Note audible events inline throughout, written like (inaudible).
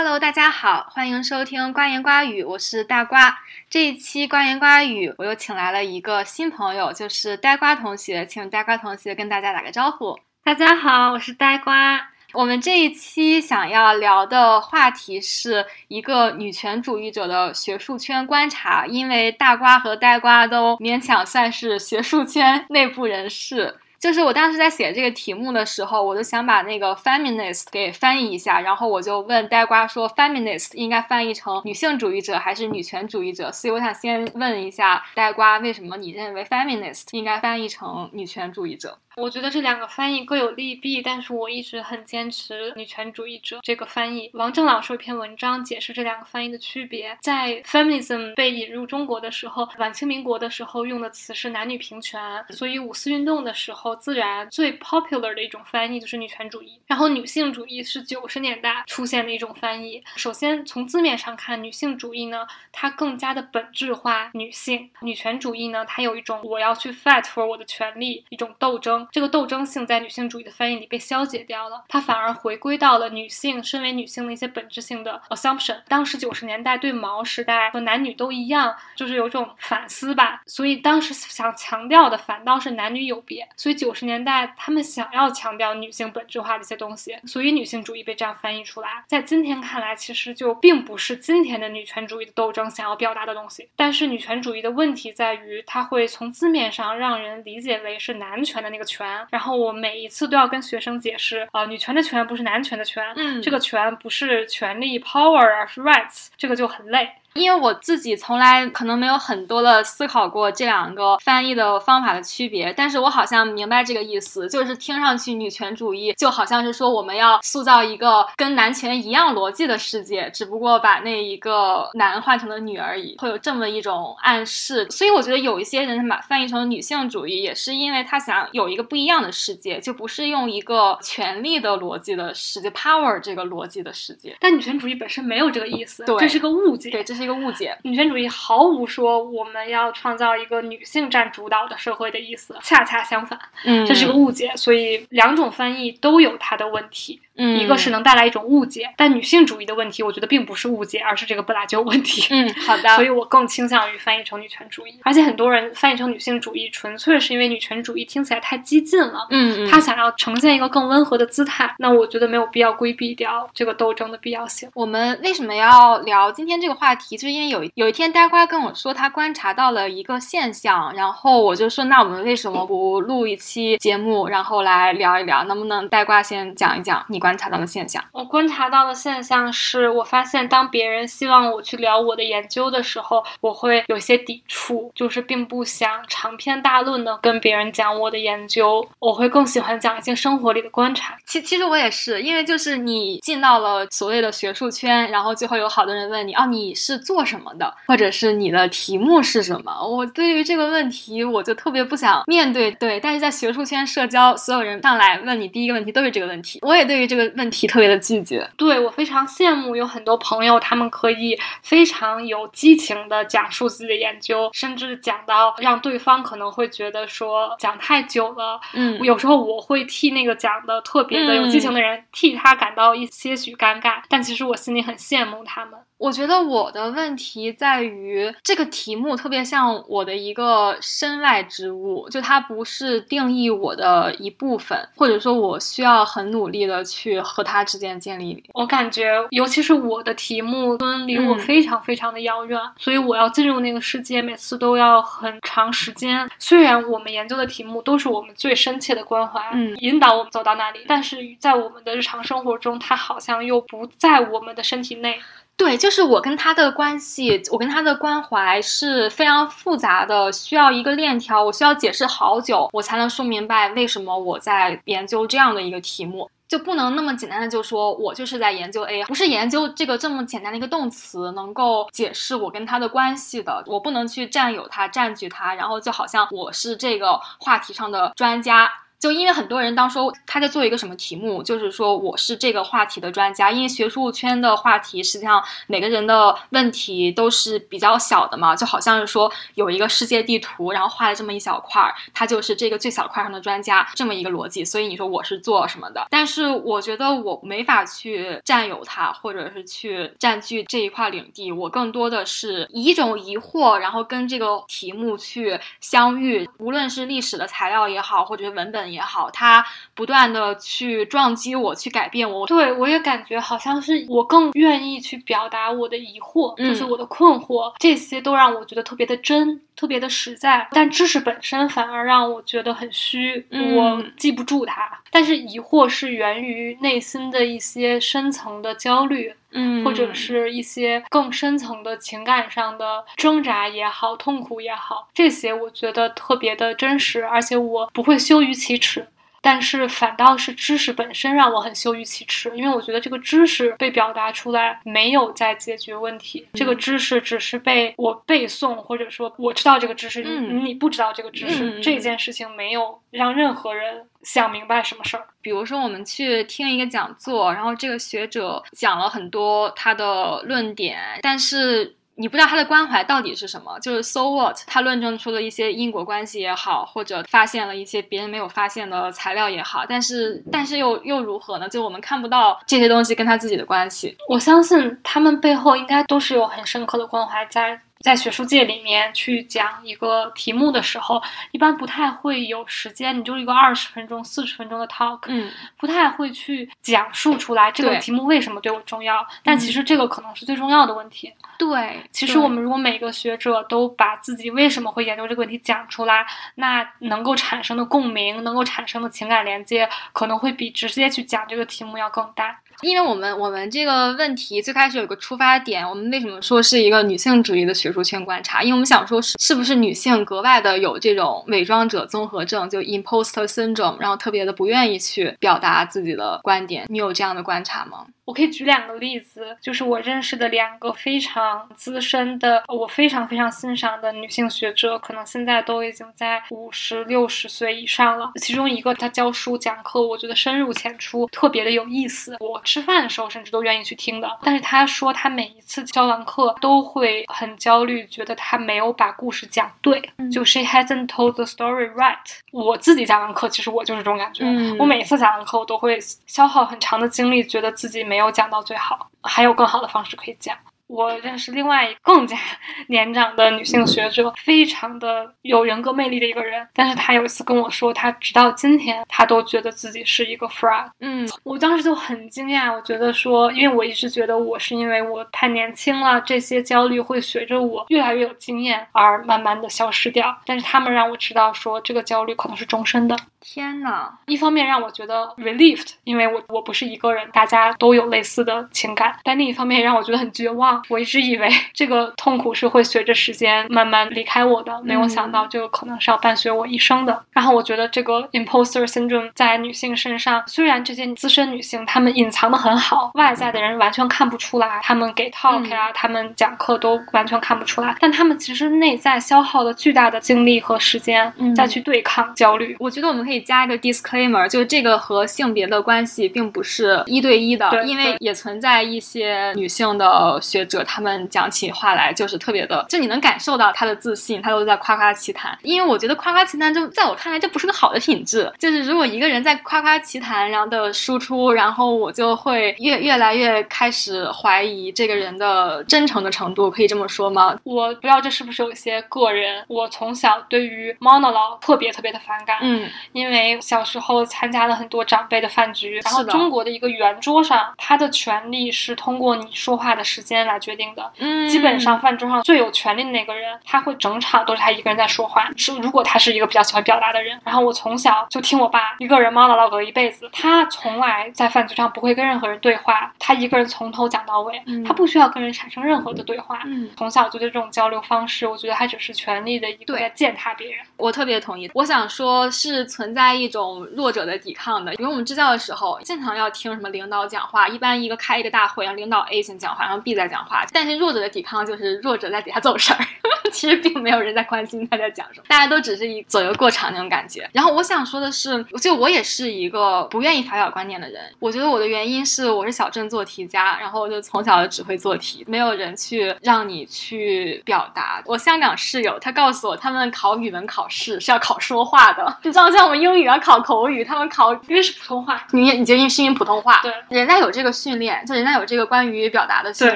Hello，大家好，欢迎收听瓜言瓜语，我是大瓜。这一期瓜言瓜语，我又请来了一个新朋友，就是呆瓜同学，请呆瓜同学跟大家打个招呼。大家好，我是呆瓜。我们这一期想要聊的话题是一个女权主义者的学术圈观察，因为大瓜和呆瓜都勉强算是学术圈内部人士。就是我当时在写这个题目的时候，我就想把那个 feminist 给翻译一下，然后我就问呆瓜说，feminist 应该翻译成女性主义者还是女权主义者？所以我想先问一下呆瓜，为什么你认为 feminist 应该翻译成女权主义者？我觉得这两个翻译各有利弊，但是我一直很坚持女权主义者这个翻译。王正老师有一篇文章解释这两个翻译的区别。在 feminism 被引入中国的时候，晚清民国的时候用的词是男女平权，所以五四运动的时候，自然最 popular 的一种翻译就是女权主义。然后女性主义是九十年代出现的一种翻译。首先从字面上看，女性主义呢，它更加的本质化女性；女权主义呢，它有一种我要去 fight for 我的权利，一种斗争。这个斗争性在女性主义的翻译里被消解掉了，它反而回归到了女性身为女性的一些本质性的 assumption。当时九十年代对毛时代和男女都一样，就是有种反思吧，所以当时想强调的反倒是男女有别。所以九十年代他们想要强调女性本质化的一些东西，所以女性主义被这样翻译出来。在今天看来，其实就并不是今天的女权主义的斗争想要表达的东西。但是女权主义的问题在于，它会从字面上让人理解为是男权的那个权。权，然后我每一次都要跟学生解释，啊，女权的权不是男权的权，嗯，这个权不是权利 power，而是 rights，这个就很累。因为我自己从来可能没有很多的思考过这两个翻译的方法的区别，但是我好像明白这个意思，就是听上去女权主义就好像是说我们要塑造一个跟男权一样逻辑的世界，只不过把那一个男换成了女而已，会有这么一种暗示。所以我觉得有一些人把翻译成女性主义，也是因为他想有一个不一样的世界，就不是用一个权力的逻辑的世界，power 这个逻辑的世界。但女权主义本身没有这个意思，对，这是个误解，对，这是。一个误解，女权主义毫无说我们要创造一个女性占主导的社会的意思，恰恰相反，嗯，这是个误解，所以两种翻译都有它的问题。嗯，一个是能带来一种误解，但女性主义的问题，我觉得并不是误解，而是这个本来就有问题。嗯，好的。所以我更倾向于翻译成女权主义，而且很多人翻译成女性主义，纯粹是因为女权主义听起来太激进了。嗯嗯。他想要呈现一个更温和的姿态，那我觉得没有必要规避掉这个斗争的必要性。我们为什么要聊今天这个话题？就是因为有有一天呆瓜跟我说他观察到了一个现象，然后我就说那我们为什么不录一期节目，然后来聊一聊？能不能呆瓜先讲一讲你观察到的现象？我观察到的现象是，我发现当别人希望我去聊我的研究的时候，我会有些抵触，就是并不想长篇大论的跟别人讲我的研究，我会更喜欢讲一些生活里的观察。其其实我也是，因为就是你进到了所谓的学术圈，然后就会有好多人问你，哦，你是做什么的，或者是你的题目是什么？我对于这个问题，我就特别不想面对。对，但是在学术圈社交，所有人上来问你第一个问题都是这个问题，我也对于这个问题特别的。拒绝，对我非常羡慕，有很多朋友，他们可以非常有激情的讲述自己的研究，甚至讲到让对方可能会觉得说讲太久了。嗯，有时候我会替那个讲的特别的有激情的人替他感到一些许尴尬，但其实我心里很羡慕他们。我觉得我的问题在于这个题目特别像我的一个身外之物，就它不是定义我的一部分，或者说我需要很努力的去和它之间建立。我感觉，尤其是我的题目跟离我非常非常的遥远，所以我要进入那个世界，每次都要很长时间。虽然我们研究的题目都是我们最深切的关怀，嗯，引导我们走到那里，但是在我们的日常生活中，它好像又不在我们的身体内。对，就是我跟他的关系，我跟他的关怀是非常复杂的，需要一个链条，我需要解释好久，我才能说明白为什么我在研究这样的一个题目，就不能那么简单的就说我就是在研究 A，不是研究这个这么简单的一个动词能够解释我跟他的关系的，我不能去占有他、占据他，然后就好像我是这个话题上的专家。就因为很多人当说他在做一个什么题目，就是说我是这个话题的专家。因为学术圈的话题，实际上每个人的问题都是比较小的嘛，就好像是说有一个世界地图，然后画了这么一小块儿，他就是这个最小块上的专家，这么一个逻辑。所以你说我是做什么的？但是我觉得我没法去占有它，或者是去占据这一块领地。我更多的是以一种疑惑，然后跟这个题目去相遇，无论是历史的材料也好，或者是文本。也好，他不断的去撞击我，去改变我。对我也感觉好像是我更愿意去表达我的疑惑，就是我的困惑，这些都让我觉得特别的真，特别的实在。但知识本身反而让我觉得很虚，我记不住它。但是疑惑是源于内心的一些深层的焦虑，嗯，或者是一些更深层的情感上的挣扎也好，痛苦也好，这些我觉得特别的真实，而且我不会羞于启齿。但是反倒是知识本身让我很羞于启齿，因为我觉得这个知识被表达出来没有在解决问题，这个知识只是被我背诵，或者说我知道这个知识，你不知道这个知识，这件事情没有让任何人想明白什么事儿。比如说我们去听一个讲座，然后这个学者讲了很多他的论点，但是。你不知道他的关怀到底是什么，就是 so what？他论证出了一些因果关系也好，或者发现了一些别人没有发现的材料也好，但是但是又又如何呢？就我们看不到这些东西跟他自己的关系。我相信他们背后应该都是有很深刻的关怀在。在学术界里面去讲一个题目的时候，一般不太会有时间，你就一个二十分钟、四十分钟的 talk，嗯，不太会去讲述出来这个题目为什么对我重要。但其实这个可能是最重要的问题。对，其实我们如果每个学者都把自己为什么会研究这个问题讲出来，那能够产生的共鸣，能够产生的情感连接，可能会比直接去讲这个题目要更大。因为我们我们这个问题最开始有个出发点，我们为什么说是一个女性主义的学术圈观察？因为我们想说，是是不是女性格外的有这种伪装者综合症，就 imposter syndrome，然后特别的不愿意去表达自己的观点？你有这样的观察吗？我可以举两个例子，就是我认识的两个非常资深的，我非常非常欣赏的女性学者，可能现在都已经在五十六十岁以上了。其中一个她教书讲课，我觉得深入浅出，特别的有意思。我吃饭的时候甚至都愿意去听的。但是他说，他每一次教完课都会很焦虑，觉得他没有把故事讲对，就 she hasn't told the story right。我自己讲完课，其实我就是这种感觉。我每次讲完课，我都会消耗很长的精力，觉得自己。没有讲到最好，还有更好的方式可以讲。我认识另外一个更加 (laughs) 年长的女性学者，非常的有人格魅力的一个人。但是她有一次跟我说，她直到今天，她都觉得自己是一个 fraud。嗯，我当时就很惊讶。我觉得说，因为我一直觉得我是因为我太年轻了，这些焦虑会随着我越来越有经验而慢慢的消失掉。但是他们让我知道说，这个焦虑可能是终身的。天呐，一方面让我觉得 relieved，因为我我不是一个人，大家都有类似的情感。但另一方面让我觉得很绝望。我一直以为 (laughs) 这个痛苦是会随着时间慢慢离开我的，没有想到这个可能是要伴随我一生的。然后我觉得这个 imposter syndrome 在女性身上，虽然这些资深女性她们隐藏的很好，外在的人完全看不出来，她们给 talk 啊，她们讲课都完全看不出来，但她们其实内在消耗了巨大的精力和时间再去对抗焦虑。我觉得我们可以加一个 disclaimer，就是这个和性别的关系并不是一对一的，因为也存在一些女性的学者。他们讲起话来就是特别的，就你能感受到他的自信，他都在夸夸其谈。因为我觉得夸夸其谈，就在我看来，这不是个好的品质。就是如果一个人在夸夸其谈，然后的输出，然后我就会越越来越开始怀疑这个人的真诚的程度，可以这么说吗？我不知道这是不是有些个人。我从小对于 monologue 特别特别的反感，嗯，因为小时候参加了很多长辈的饭局，然后中国的一个圆桌上，他的权利是通过你说话的时间来决定的。嗯，基本上饭桌上最有权利的那个人，他会整场都是他一个人在说话。是如果他是一个比较喜欢表达的人，然后我从小就听我爸一个人唠叨叨一辈子，他从来在饭局上不会跟任何人对话，他一个人从头讲到尾，他不需要跟人产生任何的对话。嗯，从小就对这种交流方式，我觉得他只是权力的一个在践踏别人。我特别同意。我想说，是存在一种弱者的抵抗的。因为我们支教的时候，经常要听什么领导讲话，一般一个开一个大会，然后领导 A 先讲话，然后 B 再讲话。但是弱者的抵抗就是弱者在底下做事儿，(laughs) 其实并没有人在关心他在讲什么，大家都只是一走一个过场那种感觉。然后我想说的是，就我也是一个不愿意发表观点的人。我觉得我的原因是我是小镇做题家，然后我就从小就只会做题，没有人去让你去表达。我香港室友他告诉我，他们考语文考试是要考说话的，你知道像我们英语要考口语，他们考因为是普通话，你你就因为是因为普通话，对，人家有这个训练，就人家有这个关于表达的训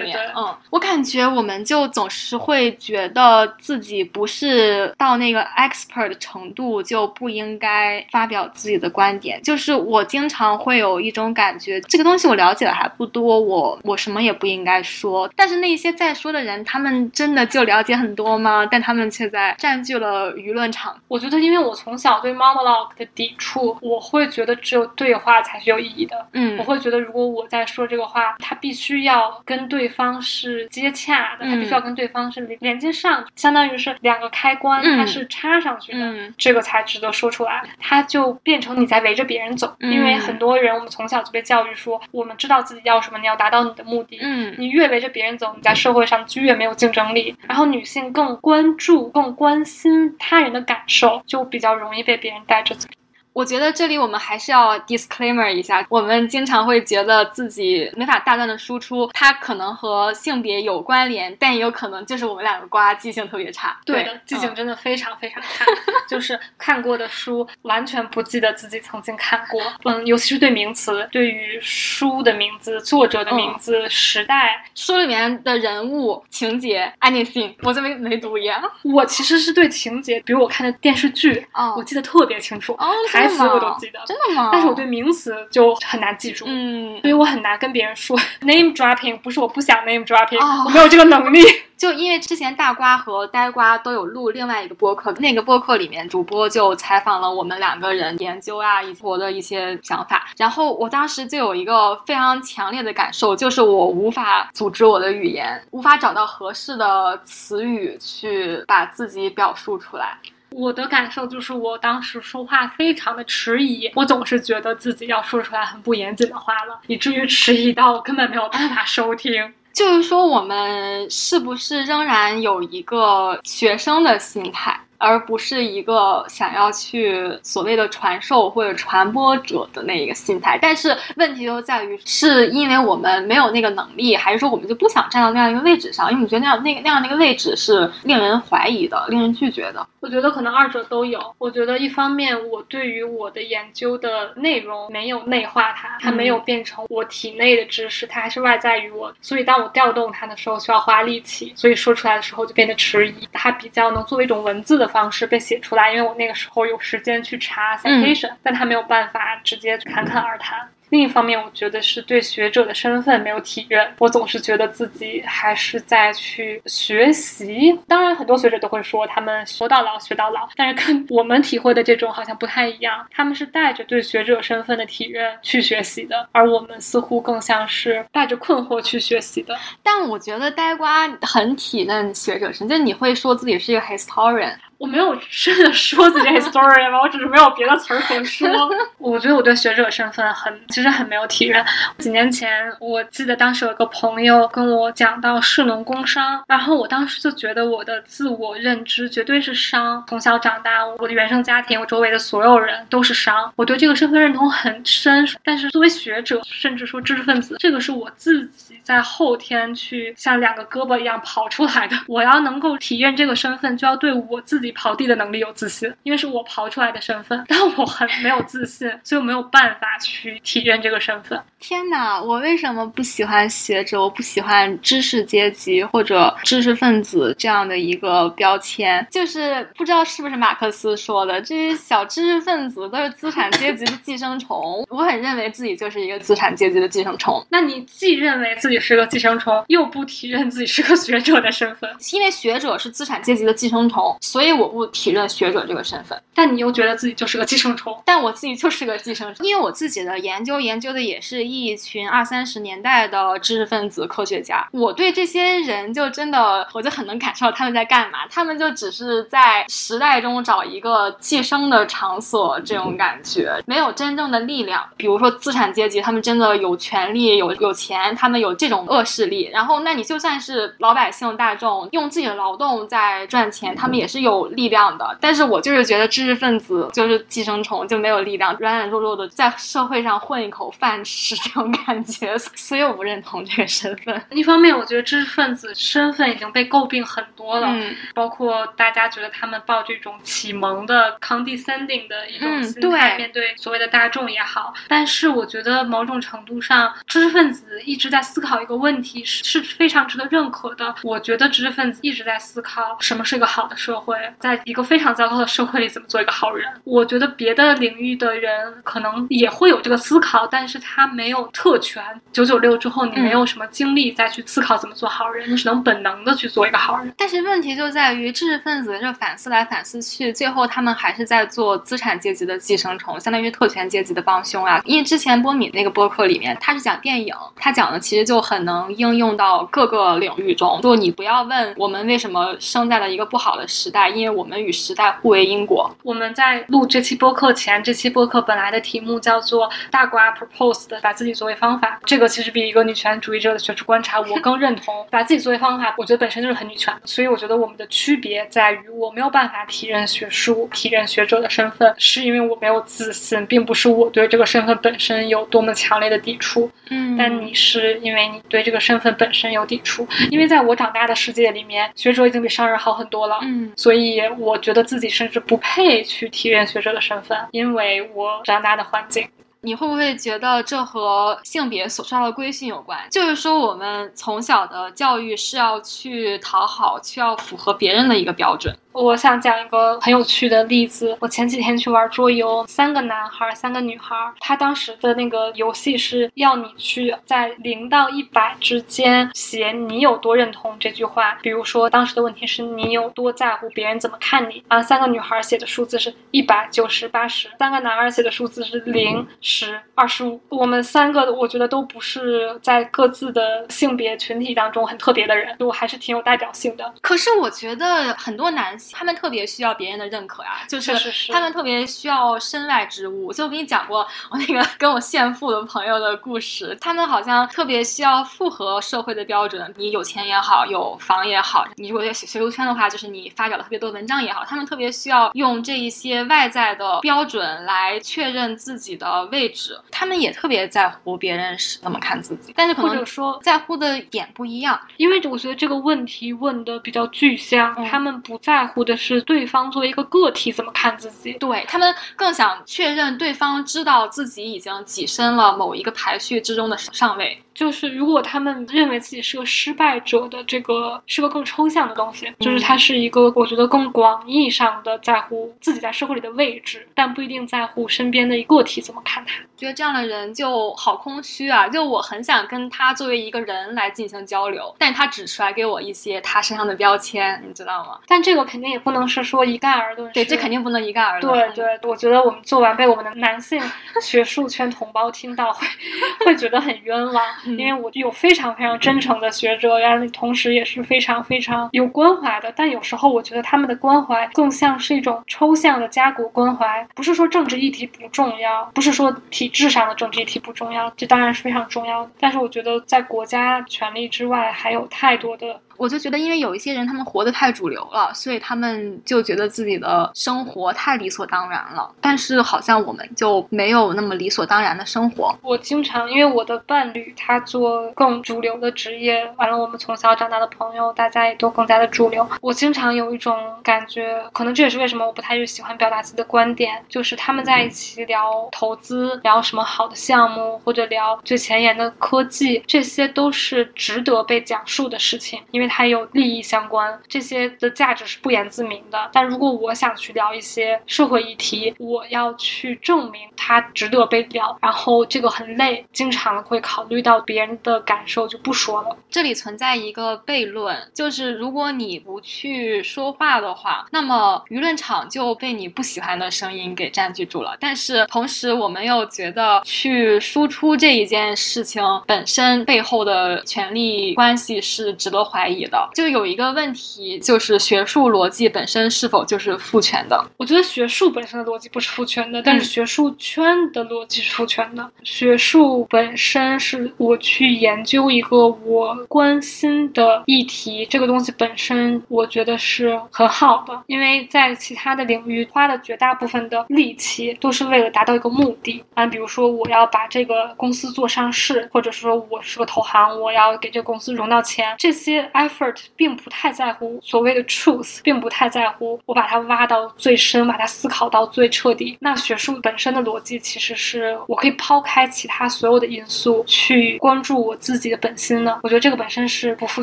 练。嗯，我感觉我们就总是会觉得自己不是到那个 expert 的程度，就不应该发表自己的观点。就是我经常会有一种感觉，这个东西我了解的还不多，我我什么也不应该说。但是那些在说的人，他们真的就了解很多吗？但他们却在占据了舆论场。我觉得，因为我从小对 monologue 的抵触，我会觉得只有对话才是有意义的。嗯我会觉得，如果我在说这个话，他必须要跟对方是接洽的，他必须要跟对方是连连接上，相当于是两个开关，嗯它是插上去的，嗯这个才值得说出来。它就变成你在围着别人走，嗯因为很多人我们从小就被教育说，我们知道自己要什么，你要达到你的目的。嗯你越围着别人走，你在社会上就越没有竞争力。然后女性更关注、更关心他人的感受，就比较容易被别人带着走。我觉得这里我们还是要 disclaimer 一下，我们经常会觉得自己没法大段的输出，它可能和性别有关联，但也有可能就是我们两个瓜记性特别差。对的，记性真的非常非常差，就是看过的书完全不记得自己曾经看过。嗯，尤其是对名词，对于书的名字、作者的名字、时代，书里面的人物、情节，anything，我就没没读一样。(laughs) 我其实是对情节，比如我看的电视剧，哦我记得特别清楚，哦台词我都记得。真的吗？但是我对名词就很难记住，嗯所以我很难跟别人说 (laughs) name dropping，不是我不想 name dropping，、哦我没有这个能力。(laughs) 就因为之前大瓜和呆瓜都有录另外一个播客，那个播客里面主播就采访了我们两个人研究啊，以及我的一些想法。然后我当时就有一个非常强烈的感受，就是我无法组织我的语言，无法找到合适的词语去把自己表述出来。我的感受就是，我当时说话非常的迟疑，我总是觉得自己要说出来很不严谨的话了，以至于迟疑到我根本没有办法收听。就是说，我们是不是仍然有一个学生的心态？而不是一个想要去所谓的传授或者传播者的那一个心态。但是问题就在于，是因为我们没有那个能力，还是说我们就不想站到那样一个位置上？因为我们觉得那样那个那样的一个位置是令人怀疑的、令人拒绝的。我觉得可能二者都有。我觉得一方面，我对于我的研究的内容没有内化它，它没有变成我体内的知识，它还是外在于我。所以当我调动它的时候，需要花力气，所以说出来的时候就变得迟疑。它比较能作为一种文字的方式被写出来，因为我那个时候有时间去查 citation，、但他没有办法直接侃侃而谈。另一方面，我觉得是对学者的身份没有体认。我总是觉得自己还是在去学习。当然，很多学者都会说他们学到老学到老，但是跟我们体会的这种好像不太一样。他们是带着对学者身份的体认去学习的，而我们似乎更像是带着困惑去学习的。但我觉得呆瓜很体认学者身份，就你会说自己是一个 historian。我没有真的说自己 historian 吧，我只是没有别的词儿可说。(laughs) 我觉得我对学者身份很，其实很没有体认。几年前，我记得当时有个朋友跟我讲到士农工商，然后我当时就觉得我的自我认知绝对是商。从小长大，我的原生家庭，我周围的所有人都是商，我对这个身份认同很深。但是作为学者，甚至说知识分子，这个是我自己在后天去像两个胳膊一样跑出来的。我要能够体验这个身份，就要对我自己刨地的能力有自信，因为是我刨出来的身份，但我很没有自信，所以我没有办法去体验这个身份。天哪，我为什么不喜欢学者？我不喜欢知识阶级或者知识分子这样的一个标签，就是不知道是不是马克思说的，这些小知识分子都是资产阶级的寄生虫。我很认为自己就是一个资产阶级的寄生虫，那你既认为自己是个寄生虫，又不提认自己是个学者的身份，因为学者是资产阶级的寄生虫，所以我不提认学者这个身份。但你又觉得自己就是个寄生虫。但我自己就是个寄生虫，因为我自己的研究研究的也是一群二三十年代的知识分子、科学家。我对这些人就真的，我就很能感受他们在干嘛。他们就只是在时代中找一个寄生的场所，这种感觉没有真正的力量。比如说资产阶级，他们真的有权利、有有钱，他们有这种恶势力。然后，那你就算是老百姓大众，用自己的劳动在赚钱，他们也是有力量的。但是我就是觉得知识分子就是寄生虫，就没有力量，软软弱弱的在社会上混一口饭吃这种感觉，所以我不认同这个身份。一方面，我觉得知识分子身份已经被诟病很多了，嗯包括大家觉得他们抱这种启蒙的 condescending 的一种嗯心态、对面对所谓的大众也好。但是我觉得某种程度上，知识分子一直在思考一个问题，是是非常值得认可的。我觉得知识分子一直在思考什么是一个好的社会，在一个非常糟糕的社会里怎么做一个好人。我觉得别的领域的人可能也会有这个思考，但是他没有特权。九九六之后，你嗯没有什么精力再去思考怎么做好人，你只能本能的去做一个好人。但是问题就在于知识分子这反思来反思去，最后他们还是在做资产阶级的寄生虫，相当于特权阶级的帮凶啊。因为之前波米那个播客里面，他是讲电影，他讲的其实就很能应用到各个领域中。就你不要问我们为什么生在了一个不好的时代，因为我们与时代互为因果。我们在录这期播客前，这期播客本来的题目叫做“大瓜 proposed” 把自己作为方法”，这个其实比一个女权主义者的学术观察，我更认同。(laughs) 把自己作为方法，我觉得本身就是很女权，所以我觉得我们的区别在于，我没有办法体认学术、体认学者的身份，是因为我没有自信，并不是我对这个身份本身有多么强烈的抵触。嗯但你是因为你对这个身份本身有抵触，因为在我长大的世界里面，学者已经比商人好很多了。嗯所以我觉得自己甚至不配去体验学者的身份，因为我长大的环境。你会不会觉得这和性别所受到的规训有关？就是说，我们从小的教育是要去讨好，去要符合别人的一个标准。我想讲一个很有趣的例子。我前几天去玩桌游，三个男孩，三个女孩。他当时的那个游戏是要你去在零到一百之间写你有多认同这句话。比如说，当时的问题是你有多在乎别人怎么看你啊？三个女孩写的数字是一百、九十、八十，三个男孩写的数字是零、十、二十五。我们三个，我觉得都不是在各自的性别群体当中很特别的人，我还是挺有代表性的。可是我觉得很多男性他们特别需要别人的认可呀，就是他们特别需要身外之物。就我跟你讲过我那个跟我炫富的朋友的故事，他们好像特别需要符合社会的标准，你有钱也好，有房也好，你如果在学学术圈的话，就是你发表了特别多文章也好，他们特别需要用这一些外在的标准来确认自己的位置。他们也特别在乎别人是怎么看自己，但是可能或者说在乎的点不一样。因为我觉得这个问题问的比较具象，嗯他们不在乎的是对方作为一个个体怎么看自己。对他们更想确认对方知道自己已经跻身了某一个排序之中的上位。就是如果他们认为自己是个失败者的这个是个更抽象的东西，就是它是一个我觉得更广义上的在乎自己在社会里的位置，但不一定在乎身边的一个体怎么看他。觉得这样的人就好空虚啊！就我很想跟他作为一个人来进行交流，但他只甩给我一些他身上的标签，你知道吗？但这个肯定也不能是说一概而论。对，这肯定不能一概而论。对对，我觉得我们做完被我们的男性学术圈同胞听到会 (laughs) 会觉得很冤枉，嗯因为我有非常非常真诚的学者，然后同时也是非常非常有关怀的。但有时候我觉得他们的关怀更像是一种抽象的家国关怀，不是说政治议题不重要，不是说体智商的政治议题不重要，这当然是非常重要。但是我觉得在国家权力之外，还有太多的我就觉得，因为有一些人他们活得太主流了，所以他们就觉得自己的生活太理所当然了。但是好像我们就没有那么理所当然的生活。我经常因为我的伴侣他做更主流的职业，完了我们从小长大的朋友，大家也都更加的主流。我经常有一种感觉，可能这也是为什么我不太喜欢表达自己的观点，就是他们在一起聊投资，聊什么好的项目，或者聊最前沿的科技，这些都是值得被讲述的事情，因为还有利益相关，这些的价值是不言自明的。但如果我想去聊一些社会议题，我要去证明它值得被聊，然后这个很累，经常会考虑到别人的感受，就不说了。这里存在一个悖论，就是如果你不去说话的话，那么舆论场就被你不喜欢的声音给占据住了。但是同时，我们又觉得去输出这一件事情本身背后的权力关系是值得怀疑的。就有一个问题，就是学术逻辑本身是否就是父权的？我觉得学术本身的逻辑不是父权的，但是学术圈的逻辑是父权的。学术本身是我去研究一个我关心的议题，这个东西本身我觉得是很好的，因为在其他的领域花的绝大部分的力气都是为了达到一个目的啊，比如说我要把这个公司做上市，或者说我是个投行，我要给这个公司融到钱，这些 effort 并不太在乎所谓的 truth，并不太在乎我把它挖到最深，把它思考到最彻底。那学术本身的逻辑其实是我可以抛开其他所有的因素去关注我自己的本心的。我觉得这个本身是不复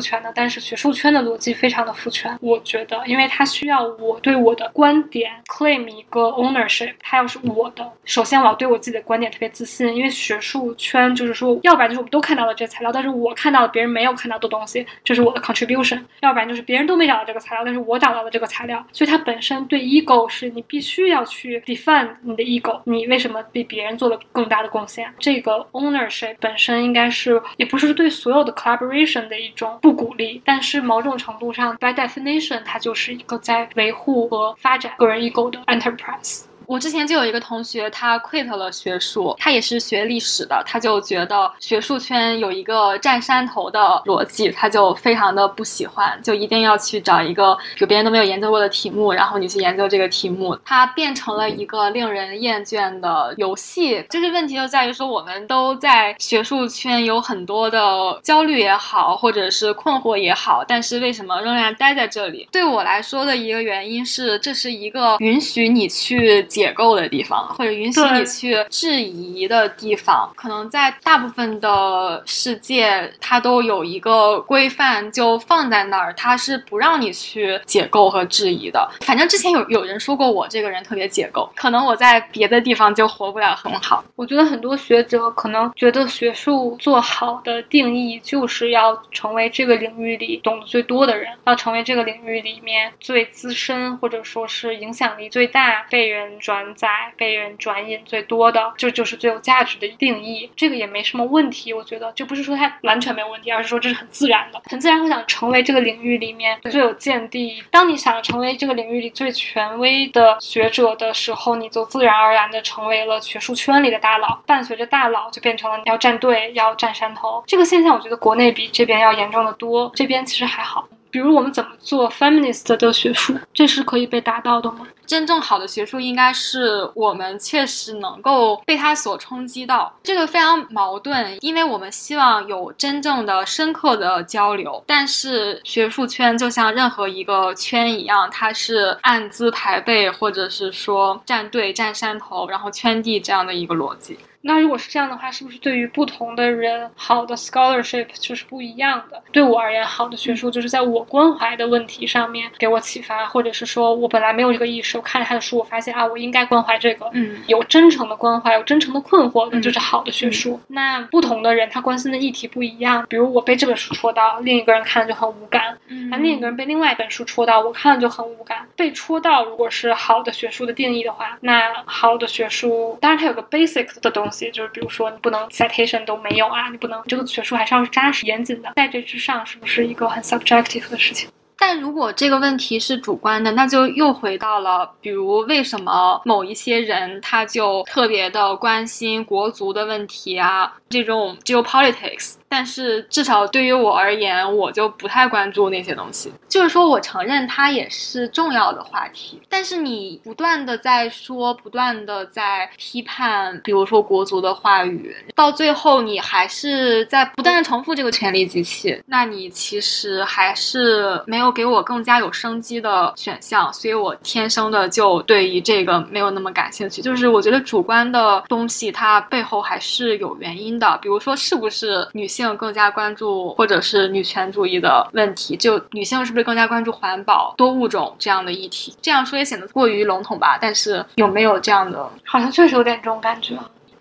权的，但是学术圈的逻辑非常的复权。我觉得，因为它需要我对我的观点 claim 一个 ownership，它要是我的，首先我要对我自己的观点特别自信，因为学术圈就是说，要不然就是我们都看到了这个材料，但是我看到了别人没有看到的东西，这是我的 contribution；要不然就是别人都没找到这个材料，但是我找到了这个材料。所以它本身对 ego 是你必须要去 defend 你的 ego，你为什么比别人做了更大的贡献？这个 ownership 本身应该是也不是对所有的 collaboration 的一种不鼓励，但是某种程度上 by definition 它就是一个在维护和发展个人 ego 的 enterprise。我之前就有一个同学，他 quit 了学术，他也是学历史的，他就觉得学术圈有一个占山头的逻辑，他就非常的不喜欢，就一定要去找一个有别人都没有研究过的题目，然后你去研究这个题目，它变成了一个令人厌倦的游戏。就是问题就在于说，我们都在学术圈有很多的焦虑也好，或者是困惑也好，但是为什么仍然待在这里？对我来说的一个原因是，这是一个允许你去。解构的地方，或者允许你去质疑的地方，可能在大部分的世界，它都有一个规范，就放在那儿，它是不让你去解构和质疑的。反正之前有有人说过，我这个人特别解构，可能我在别的地方就活不了很好。我觉得很多学者可能觉得学术做好的定义，就是要成为这个领域里懂得最多的人，要成为这个领域里面最资深，或者说是影响力最大，被人。转载被人转引最多的，这就是最有价值的定义。这个也没什么问题，我觉得就不是说它完全没有问题，而是说这是很自然的，很自然会想成为这个领域里面最有见地。当你想成为这个领域里最权威的学者的时候，你就自然而然的成为了学术圈里的大佬。伴随着大佬，就变成了要站队、要站山头。这个现象，我觉得国内比这边要严重的多。这边其实还好。比如我们怎么做 feminist 的学术，这是可以被达到的吗？真正好的学术应该是我们确实能够被它所冲击到，这个非常矛盾，因为我们希望有真正的深刻的交流，但是学术圈就像任何一个圈一样，它是按资排辈，或者是说站队、站山头，然后圈地这样的一个逻辑。那如果是这样的话，是不是对于不同的人，好的 scholarship 就是不一样的？对我而言，好的学术就是在我关怀的问题上面给我启发，或者是说我本来没有这个意识，我看了他的书，我发现啊，我应该关怀这个，嗯，有真诚的关怀，有真诚的困惑那，就是好的学术。那不同的人他关心的议题不一样，比如我被这本书戳到，另一个人看了就很无感，嗯，那另一个人被另外一本书戳到，我看了就很无感。被戳到，如果是好的学术的定义的话，那好的学术当然它有个 basic 的东西，就是比如说。你不能 citation 都没有啊，你不能这个学术还是要扎实严谨的，在这之上是不是一个很 subjective 的事情？但如果这个问题是主观的，那就又回到了，比如为什么某一些人他就特别的关心国足的问题啊，这种 geopolitics。但是至少对于我而言，我就不太关注那些东西。就是说我承认它也是重要的话题，但是你不断的在说，不断的在批判，比如说国足的话语，到最后你还是在不断的重复这个权力机器，那你其实还是没有。给我更加有生机的选项，所以我天生的就对于这个没有那么感兴趣。就是我觉得主观的东西它背后还是有原因的，比如说是不是女性更加关注或者是女权主义的问题，就女性是不是更加关注环保、多物种这样的议题？这样说也显得过于笼统吧？但是有没有这样的？好像确实有点这种感觉。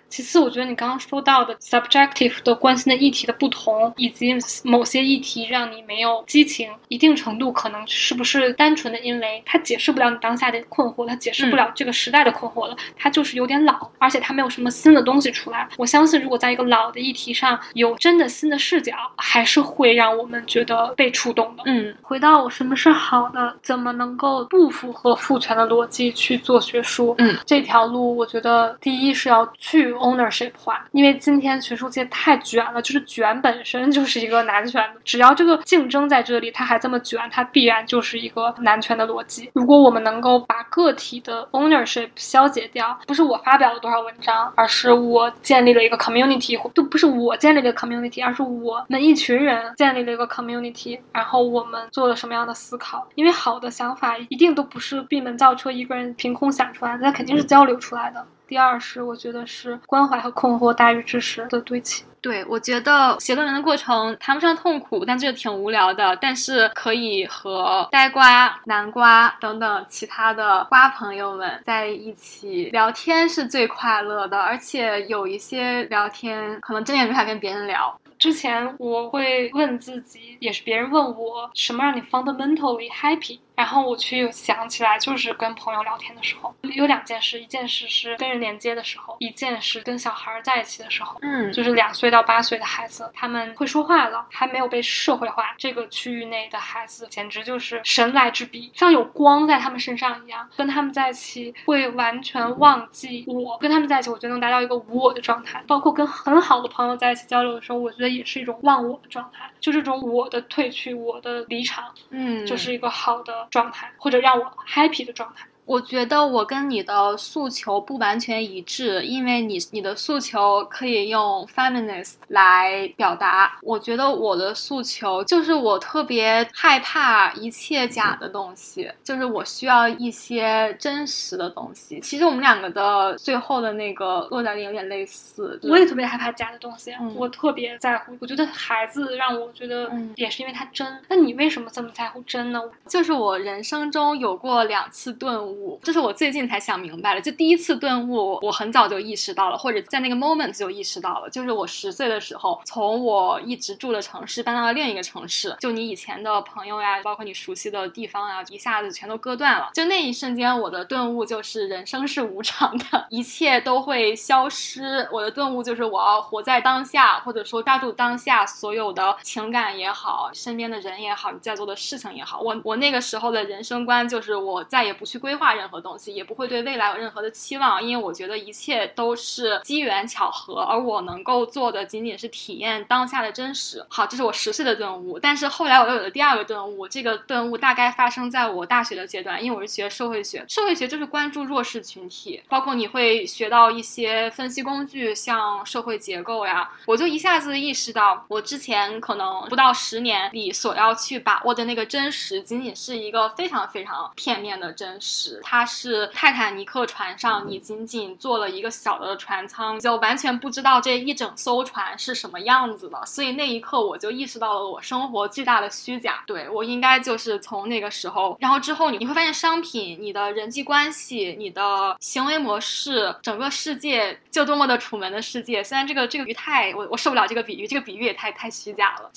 其次，我觉得你刚刚说到的 subjective 的关心的议题的不同，以及某些议题让你没有激情，一定程度可能是不是单纯的因为它解释不了你当下的困惑，它解释不了这个时代的困惑了，它就是有点老，而且它没有什么新的东西出来。我相信，如果在一个老的议题上有真的新的视角，还是会让我们觉得被触动的。嗯，回到什么是好的，怎么能够不符合父权的逻辑去做学术？嗯，这条路，我觉得第一是要去。Ownership 化，因为今天学术界太卷了，就是卷本身就是一个男权的。只要这个竞争在这里，它还这么卷，它必然就是一个男权的逻辑。如果我们能够把个体的 ownership 消解掉，不是我发表了多少文章，而是我建立了一个 community，都不是我建立的 community，而是我们一群人建立了一个 community，然后我们做了什么样的思考？因为好的想法一定都不是闭门造车，一个人凭空想出来的，它肯定是交流出来的。第二是，我觉得是关怀和困惑大于知识的堆砌。对，我觉得写论文的过程谈不上痛苦，但这个挺无聊的。但是可以和呆瓜、南瓜等等其他的瓜朋友们在一起聊天是最快乐的，而且有一些聊天可能真的没法跟别人聊。之前我会问自己，也是别人问我，什么让你 fundamentally happy？然后我去想起来，就是跟朋友聊天的时候，有两件事，一件事是跟人连接的时候，一件事跟小孩在一起的时候。嗯，就是两岁到八岁的孩子，他们会说话了，还没有被社会化，这个区域内的孩子简直就是神来之笔，像有光在他们身上一样。跟他们在一起会完全忘记我，跟他们在一起，我觉得能达到一个无我的状态。包括跟很好的朋友在一起交流的时候，我觉得也是一种忘我的状态，就这种我的褪去，我的离场，嗯，就是一个好的。状态，或者让我 happy 的状态。我觉得我跟你的诉求不完全一致，因为你你的诉求可以用 feminist 来表达。我觉得我的诉求就是我特别害怕一切假的东西，就是我需要一些真实的东西。其实我们两个的最后的那个落脚点有点类似。我也特别害怕假的东西，我特别在乎。我觉得孩子让我觉得也是因为他真。那你为什么这么在乎真呢？就是我人生中有过两次顿悟。这是我最近才想明白了，就第一次顿悟，我很早就意识到了，或者在那个 moment 就意识到了，就是我十岁的时候，从我一直住的城市搬到了另一个城市，就你以前的朋友呀，包括你熟悉的地方啊，一下子全都割断了。就那一瞬间，我的顿悟就是人生是无常的，一切都会消失。我的顿悟就是我要活在当下，或者说抓住当下所有的情感也好，身边的人也好，你在做的事情也好。我我那个时候的人生观就是我再也不去规划。任何东西也不会对未来有任何的期望，因为我觉得一切都是机缘巧合，而我能够做的仅仅是体验当下的真实。好，这是我十岁的顿悟。但是后来我又有了第二个顿悟，这个顿悟大概发生在我大学的阶段，因为我是学社会学，社会学就是关注弱势群体，包括你会学到一些分析工具，像社会结构呀。我就一下子意识到，我之前可能不到十年里所要去把握的那个真实，仅仅是一个非常非常片面的真实。它是泰坦尼克船上，你仅仅坐了一个小的船舱，就完全不知道这一整艘船是什么样子的。所以那一刻，我就意识到了我生活巨大的虚假。对我应该就是从那个时候，然后之后你你会发现，商品、你的人际关系、你的行为模式，整个世界就多么的楚门的世界。虽然这个这个比喻太我我受不了这个比喻，这个比喻也太太虚假了。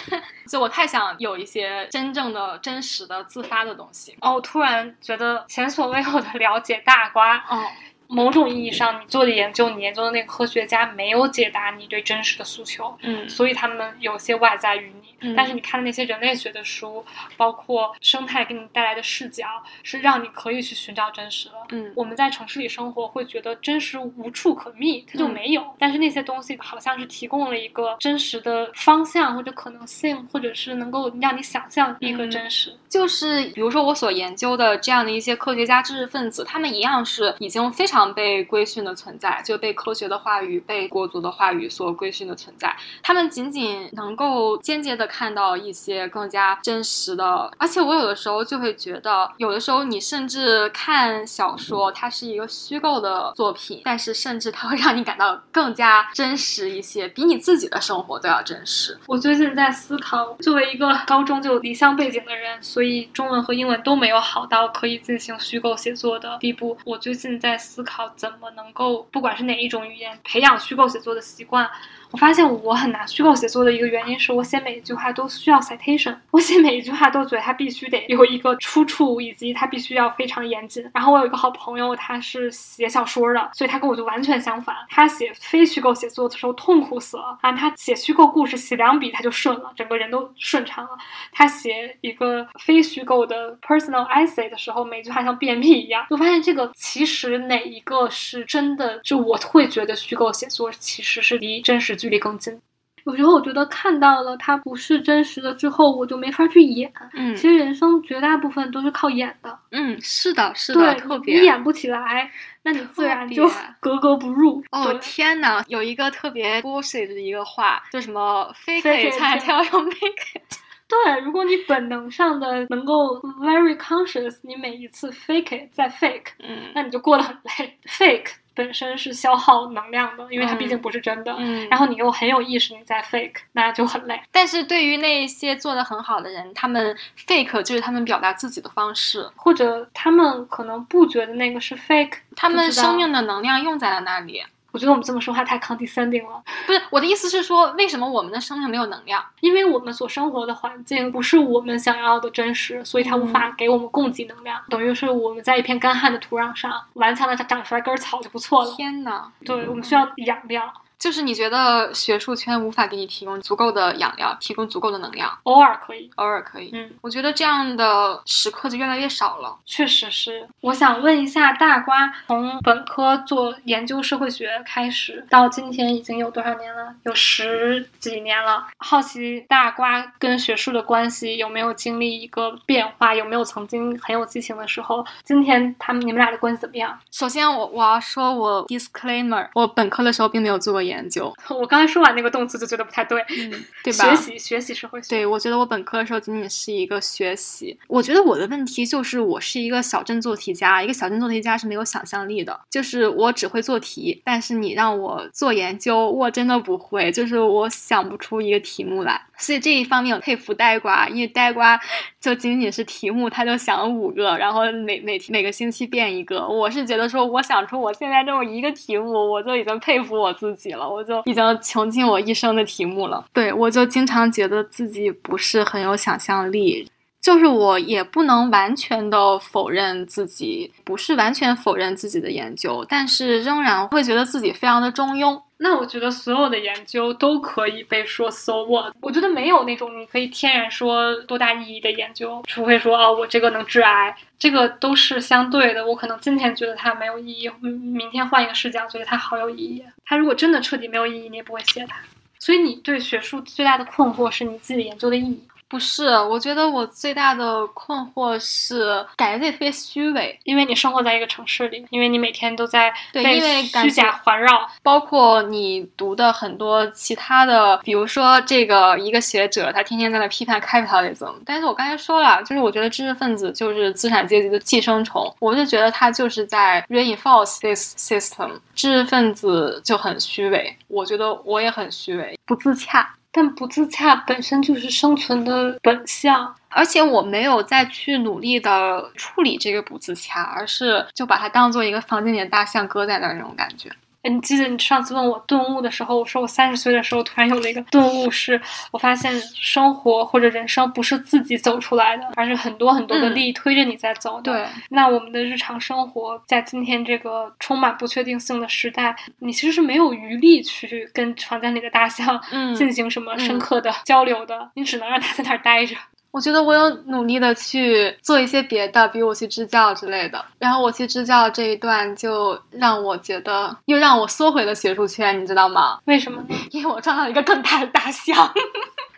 (laughs) 就我太想有一些真正的、真实的、自发的东西。哦，我突然觉得前。所未有的了解大瓜，嗯。某种意义上，你做的研究，你研究的那个科学家没有解答你对真实的诉求，嗯，所以他们有些外在于你。但是你看的那些人类学的书，包括生态给你带来的视角，是让你可以去寻找真实的。嗯，我们在城市里生活，会觉得真实无处可觅，它就没有。但是那些东西好像是提供了一个真实的方向或者可能性，或者是能够让你想象一个真实。就是比如说我所研究的这样的一些科学家、知识分子，他们一样是已经非常。常被规训的存在，就被科学的话语、被国足的话语所规训的存在。他们仅仅能够间接的看到一些更加真实的，而且我有的时候就会觉得，有的时候你甚至看小说，它是一个虚构的作品，但是甚至它会让你感到更加真实一些，比你自己的生活都要真实。我最近在思考，作为一个高中就离乡背景的人，所以中文和英文都没有好到可以进行虚构写作的地步。我最近在思考怎么能够，不管是哪一种语言，培养虚构写作的习惯。我发现我很难虚构写作的一个原因是我写每一句话都需要 citation，(laughs) 我写每一句话都觉得它必须得有一个出处，以及它必须要非常严谨。然后我有一个好朋友，他是写小说的，所以他跟我就完全相反。他写非虚构写作的时候痛苦死了啊！他写虚构故事写两笔他就顺了，整个人都顺畅了。他写一个非虚构的 personal essay 的时候，每句话像便秘一样。我发现这个其实哪一个是真的，就我会觉得虚构写作其实是离真实。距离更近，有时候我觉得看到了它不是真实的之后，我就没法去演。嗯，其实人生绝大部分都是靠演的。嗯，是的，是的，特别你演不起来，那你自然就格格不入。哦天哪，有一个特别 bullshit 的一个话，就什么 fake it 才要用 make it。对，如果你本能上的能够 very conscious，你每一次 fake it 再 fake，嗯，那你就过得很累。fake。本身是消耗能量的，因为它毕竟不是真的。嗯，然后你又很有意识你在 fake，那就很累。但是对于那些做的很好的人，他们 fake 就是他们表达自己的方式，或者他们可能不觉得那个是 fake，他们生命的能量用在了那里。我觉得我们这么说话太 condescending 了。不是我的意思是说，为什么我们的生命没有能量？因为我们所生活的环境不是我们想要的真实，所以它无法给我们供给能量。等于是我们在一片干旱的土壤上顽强的长出来根草就不错了。天呐，对我们需要养料。就是你觉得学术圈无法给你提供足够的养料，提供足够的能量，偶尔可以，偶尔可以。嗯，我觉得这样的时刻就越来越少了。确实是。我想问一下大瓜，从本科做研究社会学开始，到今天已经有多少年了？有十几年了。好奇大瓜跟学术的关系有没有经历一个变化？有没有曾经很有激情的时候？今天他们你们俩的关系怎么样？首先，我我要说，我 disclaimer，我本科的时候并没有做过。研究，(laughs) 我刚才说完那个动词就觉得不太对，嗯，对吧？学习学习是会学，对我觉得我本科的时候仅仅是一个学习。我觉得我的问题就是我是一个小镇做题家，一个小镇做题家是没有想象力的，就是我只会做题，但是你让我做研究，我真的不会，就是我想不出一个题目来。所以这一方面我佩服呆瓜，因为呆瓜就仅仅是题目他就想五个，然后每每每个星期变一个。我是觉得说我想出我现在这么一个题目，我就已经佩服我自己了。我就已经穷尽我一生的题目了。对我就经常觉得自己不是很有想象力，就是我也不能完全的否认自己，不是完全否认自己的研究，但是仍然会觉得自己非常的中庸。那我觉得所有的研究都可以被说 so what。我觉得没有那种你可以天然说多大意义的研究，除非说哦我这个能致癌，这个都是相对的。我可能今天觉得它没有意义，明天换一个视角觉得它好有意义。它如果真的彻底没有意义，你也不会写它。所以你对学术最大的困惑是你自己研究的意义。不是，我觉得我最大的困惑是感觉自己特别虚伪，因为你生活在一个城市里，因为你每天都在对，因为虚假环绕，包括你读的很多其他的，比如说这个一个学者，他天天在那批判 capitalism，但是我刚才说了，就是我觉得知识分子就是资产阶级的寄生虫，我就觉得他就是在 reinforce this system，知识分子就很虚伪，我觉得我也很虚伪，不自洽。但不自洽本身就是生存的本相，而且我没有再去努力的处理这个不自洽，而是就把它当做一个房间里的大象搁在那儿那种感觉。哎，你记得你上次问我顿悟的时候，我说我三十岁的时候突然有了一个顿悟，是我发现生活或者人生不是自己走出来的，而是很多很多的力推着你在走的。对，那我们的日常生活在今天这个充满不确定性的时代，你其实是没有余力去跟房间里的大象进行什么深刻的交流的，你只能让它在那儿待着。我觉得我有努力的去做一些别的，比如我去支教之类的。然后我去支教这一段，就让我觉得又让我缩回了学术圈，你知道吗？为什么？(laughs) 因为我撞到了一个更大的大象。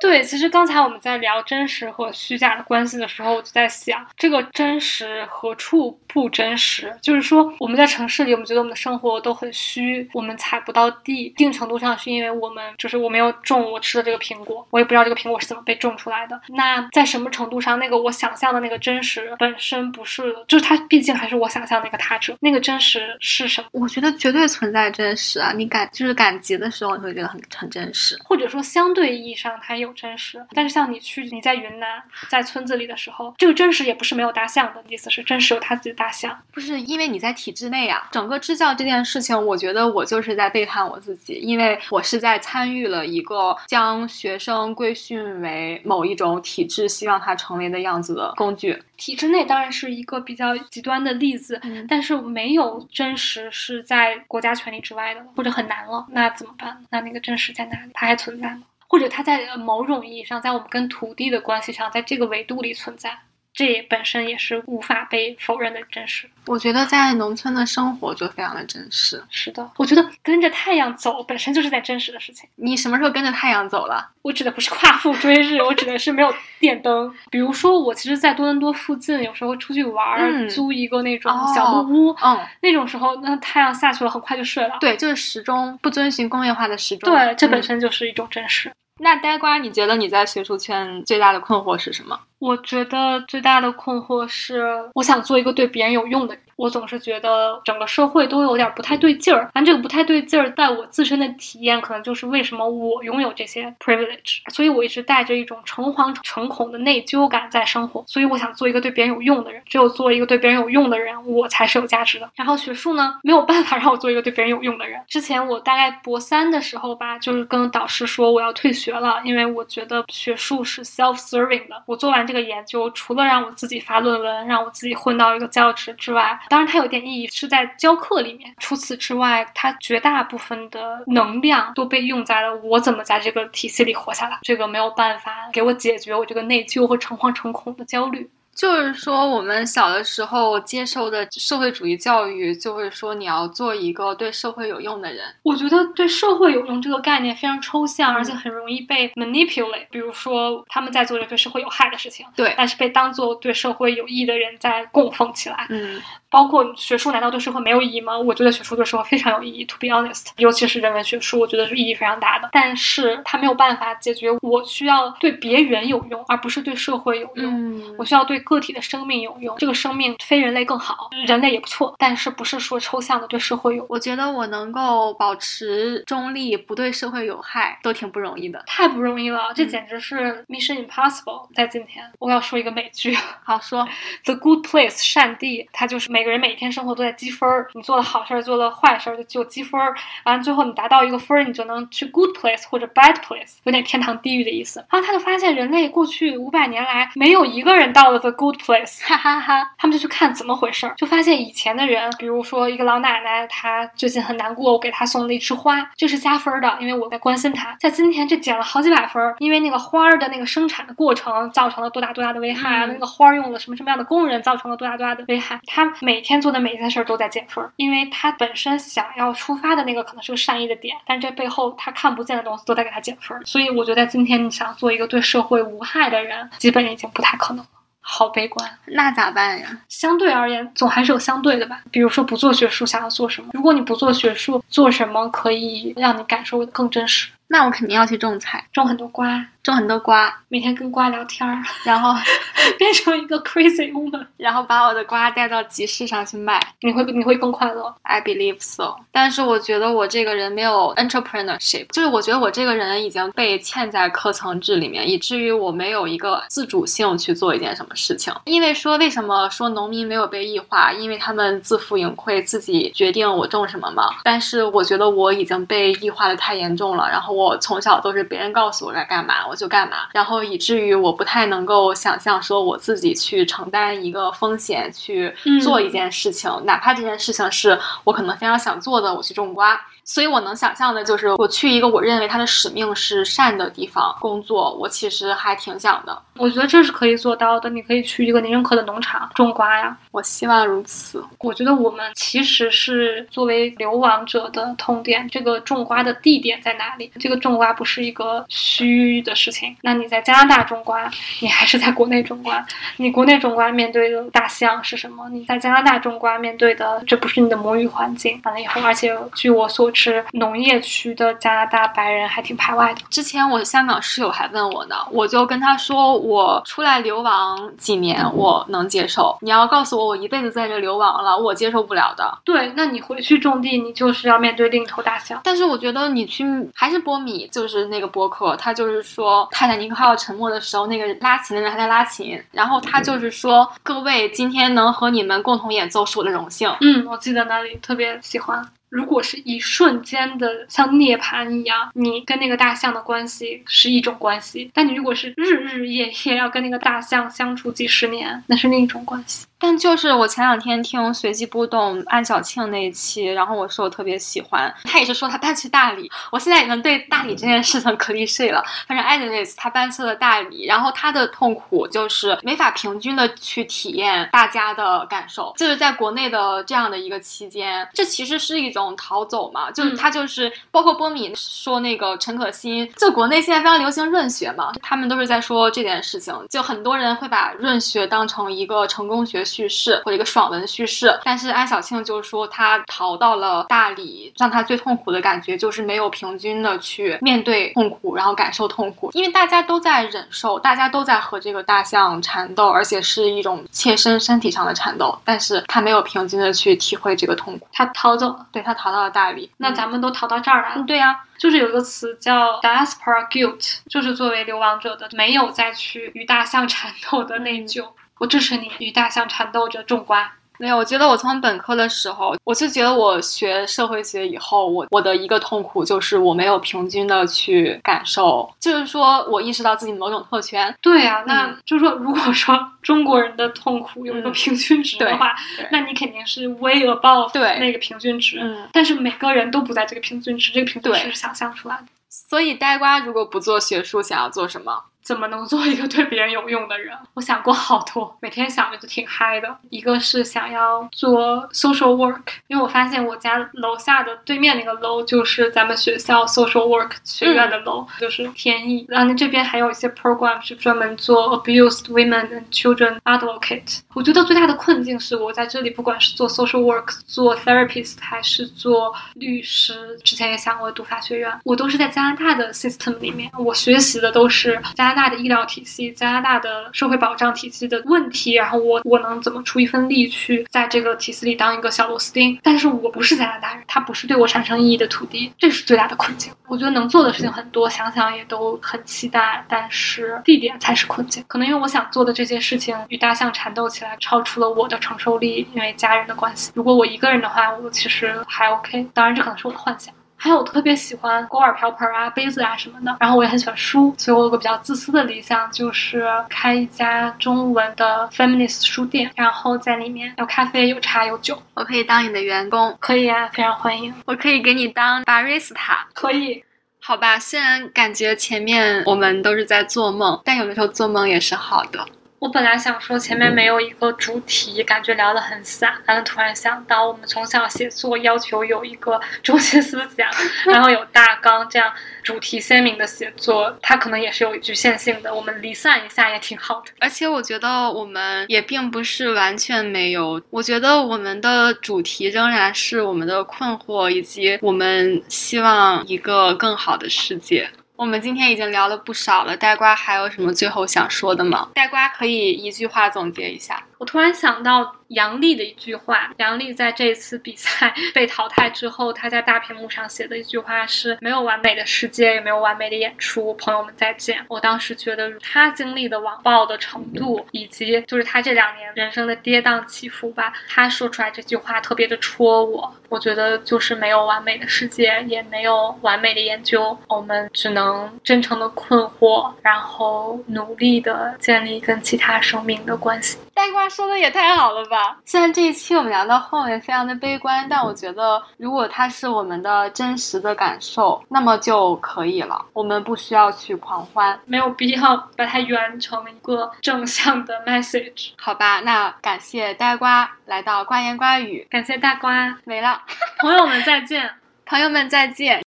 对，其实刚才我们在聊真实和虚假的关系的时候，我就在想，这个真实何处不真实？就是说，我们在城市里，我们觉得我们的生活都很虚，我们踩不到地，一定程度上是因为我们就是我没有种我吃的这个苹果，我也不知道这个苹果是怎么被种出来的。那在什么程度上，那个我想象的那个真实本身不是，就是它毕竟还是我想象的那个他者，那个真实是什么？我觉得绝对存在真实啊！你感就是赶集的时候，你会觉得很很真实。或者说相对意义上它有真实，但是像你去你在云南在村子里的时候，这个真实也不是没有大象的，意思是真实有它自己的大象。不是因为你在体制内啊，整个支教这件事情，我觉得我就是在背叛我自己，因为我是在参与了一个将学生规训为某一种体制希望他成为的样子的工具。体制内当然是一个比较极端的例子，嗯但是没有真实是在国家权力之外的，或者很难了，那怎么办？那那个真实在哪里？它还存在吗？或者它在某种意义上，在我们跟土地的关系上，在这个维度里存在，这也本身也是无法被否认的真实。我觉得在农村的生活就非常的真实。是的，我觉得跟着太阳走本身就是在真实的事情。你什么时候跟着太阳走了？我指的不是夸父追日，我指的是没有电灯。比如说，我其实，在多伦多附近，有时候出去玩租一个那种哦小木屋，嗯，那种时候，那太阳下去了，很快就睡了。对，就是时钟不遵循工业化的时钟。对，这本嗯身就是一种真实。那呆瓜，你觉得你在学术圈最大的困惑是什么？我觉得最大的困惑是，我想做一个对别人有用的人。我总是觉得整个社会都有点不太对劲儿，但这个不太对劲儿，在我自身的体验，可能就是为什么我拥有这些 privilege，所以我一直带着一种诚惶诚恐的内疚感在生活。所以我想做一个对别人有用的人，只有做一个对别人有用的人，我才是有价值的。然后学术呢，没有办法 (laughs) 让我做一个对别人有用的人。之前我大概博三的时候吧，就是跟导师说我要退学了，因为我觉得学术是 self-serving 的。我做完这个研究，除了让我自己发论文，让我自己混到一个教职之外，当然它有点意义是在教课里面。除此之外，它绝大部分的能量都被用在了我怎么在这个体系里活下来。这个没有办法给我解决我这个内疚和诚惶诚恐的焦虑。就是说，我们小的时候接受的社会主义教育，就会说你要做一个对社会有用的人。我觉得对社会有用这个概念非常抽象，嗯而且很容易被 manipulate。比如说，他们在做着对社会有害的事情，对，但是被当做对社会有益的人在供奉起来。嗯，包括学术，难道对社会没有意义吗？我觉得学术对社会非常有意义。To be honest，尤其是人文学术，我觉得是意义非常大的。但是它没有办法解决我需要对别人有用，而不是对社会有用。嗯我需要对个体的生命有用，这个生命非人类更好，人类也不错，但是不是说抽象的对社会有用。我觉得我能够保持中立，不对社会有害，都挺不容易的。太不容易了，这嗯简直是 Mission Impossible。在今天，我要说一个美剧《好说，The Good Place》善地，它就是每个人每天生活都在积分儿，你做了好事儿，做了坏事儿就就积分儿，完了最后你达到一个分儿，你就能去 Good Place 或者 Bad Place，有点天堂地狱的意思。然后他就发现人类过去五百年来没有一个人到了 The Good Place，(laughs) 哈哈哈。他们就去看怎么回事儿，就发现以前的人，比如说一个老奶奶，她最近很难过，我给她送了一枝花，这是加分儿的，因为我在关心她。在今天这减了好几百分儿，因为那个花儿的那个生产的过程造成了多大多大的危害啊，嗯那个花儿用了什么什么样的工人造成了多大多大的危害。他每天做的每一件事儿都在减分儿，因为他本身想要出发的那个可能是个善意的点，但这背后他看不见的东西都在给他减分儿。所以我觉得在今天你想做一个对社会无害的人，基本已经不太可能了。好悲观。那咋办呀？相对而言，总还是有相对的吧。比如说，不做学术，想要做什么？如果你不做学术，做什么可以让你感受更真实？那我肯定要去种菜，种很多瓜，种很多瓜，每天跟瓜聊天儿，然后 (laughs) 变成一个 crazy woman，然后把我的瓜带到集市上去卖。你会你会更快乐。I believe so，但是我觉得我这个人没有 entrepreneurship，就是我觉得我这个人已经被嵌在课层制里面，以至于我没有一个自主性去做一件什么事情。因为说为什么说农民没有被异化？因为他们自负盈亏，自己决定我种什么嘛。但是我觉得我已经被异化的太严重了，然后我从小都是别人告诉我该干嘛我就干嘛，然后以至于我不太能够想象说我自己去承担一个风险去嗯做一件事情，哪怕这件事情是我可能非常想做的，我去种瓜。所以我能想象的就是我去一个我认为它的使命是善的地方工作，我其实还挺想的。我觉得这是可以做到的。你可以去一个你认可的农场种瓜呀。我希望如此。我觉得我们其实是作为流亡者的痛点。这个种瓜的地点在哪里？这个种瓜不是一个虚的事情。那你在加拿大种瓜，你还是在国内种瓜？你国内种瓜面对的大象是什么？你在加拿大种瓜面对的这不是你的母语环境。完了以后，而且据我所知，农业区的加拿大白人还挺排外的。之前我香港室友还问我呢，我就跟他说，我出来流亡几年我能接受。你要告诉我我一辈子在这流亡了，我接受不了的。对，那你回去种地，你就是要面对另一头大象。但是我觉得你去还是波米，就是那个播客，他就是说泰坦尼克号沉没的时候，那个拉琴的人还在拉琴，然后他就是说各位今天能和你们共同演奏是我的荣幸。嗯，我记得那里特别喜欢。如果是一瞬间的，像涅槃一样，你跟那个大象的关系是一种关系；但你如果是日日夜夜要跟那个大象相处几十年，那是另一种关系。但就是我前两天听随机波动安小庆那一期，然后我说我特别喜欢，他也是说他搬去大理，我现在已经对大理这件事情可 l 睡了。反正 anyways，他搬去了大理，然后他的痛苦就是没法平均的去体验大家的感受，就是在国内的这样的一个期间，这其实是一种逃走嘛，就是他就是包括波米说那个陈可辛，就国内现在非常流行润学嘛，他们都是在说这件事情，就很多人会把润学当成一个成功学。叙事或者一个爽文叙事，但是安小庆就是说他逃到了大理，让他最痛苦的感觉就是没有平均的去面对痛苦，然后感受痛苦，因为大家都在忍受，大家都在和这个大象缠斗，而且是一种切身身体上的缠斗，但是他没有平均的去体会这个痛苦，他逃走了，对他逃到了大理，那咱们都逃到这儿来了，对呀，就是有一个词叫 diaspora guilt，就是作为流亡者的没有再去与大象缠斗的内疚。我支持你与大象缠斗着种瓜。没有，我觉得我从本科的时候，我就觉得我学社会学以后，我我的一个痛苦就是我没有平均的去感受，就是说我意识到自己某种特权。对呀，那就是说，如果说中国人的痛苦有一个平均值的话，那你肯定是 way above 那个平均值。嗯，但是每个人都不在这个平均值，这个平均值是想象出来的。所以呆瓜如果不做学术，想要做什么？怎么能做一个对别人有用的人？(laughs) 我想过好多，每天想着就挺嗨的。一个是想要做 social work，因为我发现我家楼下的对面那个楼就是咱们学校 social work 学院的楼，就是天意。然后这边还有一些 program 是专门做 abused women and children advocate。我觉得最大的困境是我在这里，不管是做 social work、做 therapist 还是做律师，之前也想过读法学院，我都是在加拿大的 system 里面，我学习的都是加。加拿大的医疗体系，加拿大的社会保障体系的问题，然后我我能怎么出一份力去在这个体系里当一个小螺丝钉？但是我不是加拿大人，它不是对我产生意义的土地，这是最大的困境。我觉得能做的事情很多，想想也都很期待，但是地点才是困境。可能因为我想做的这些事情与大象缠斗起来，超出了我的承受力，因为家人的关系。如果我一个人的话，我其实还 OK。当然，这可能是我的幻想。还有我特别喜欢锅碗瓢盆啊、杯子啊什么的，然后我也很喜欢书，所以我有个比较自私的理想，就是开一家中文的 feminist 书店，然后在里面有咖啡、有茶、有酒。我可以当你的员工，可以啊，非常欢迎。我可以给你当 barista，可以。好吧，虽然感觉前面我们都是在做梦，但有的时候做梦也是好的。我本来想说前面没有一个主题，感觉聊得很散，然后突然想到，我们从小写作要求有一个 (laughs) 中心思想，然后有大纲，这样主题鲜明的写作，它可能也是有局限性的。我们离散一下也挺好的。而且我觉得我们也并不是完全没有，我觉得我们的主题仍然是我们的困惑，以及我们希望一个更好的世界。我们今天已经聊了不少了，呆瓜还有什么最后想说的吗？呆瓜可以一句话总结一下。我突然想到杨笠的一句话，杨笠在这次比赛 (laughs) 被淘汰之后，他在大屏幕上写的一句话是：“没有完美的世界，也没有完美的演出，朋友们再见。”我当时觉得他经历的网暴的程度，以及就是他这两年人生的跌宕起伏吧，他说出来这句话特别的戳我。我觉得就是没有完美的世界，也没有完美的研究，我们只能真诚的困惑，然后努力的建立跟其他生命的关系。呆瓜说的也太好了吧！虽然这一期我们聊到后面非常的悲观，但我觉得如果它是我们的真实的感受，那么就可以了。我们不需要去狂欢，没有必要把它圆成一个正向的 message。(laughs) 好吧？那感谢呆瓜来到瓜言瓜语，感谢大瓜，没了，(laughs) 朋友们再见，朋友们再见。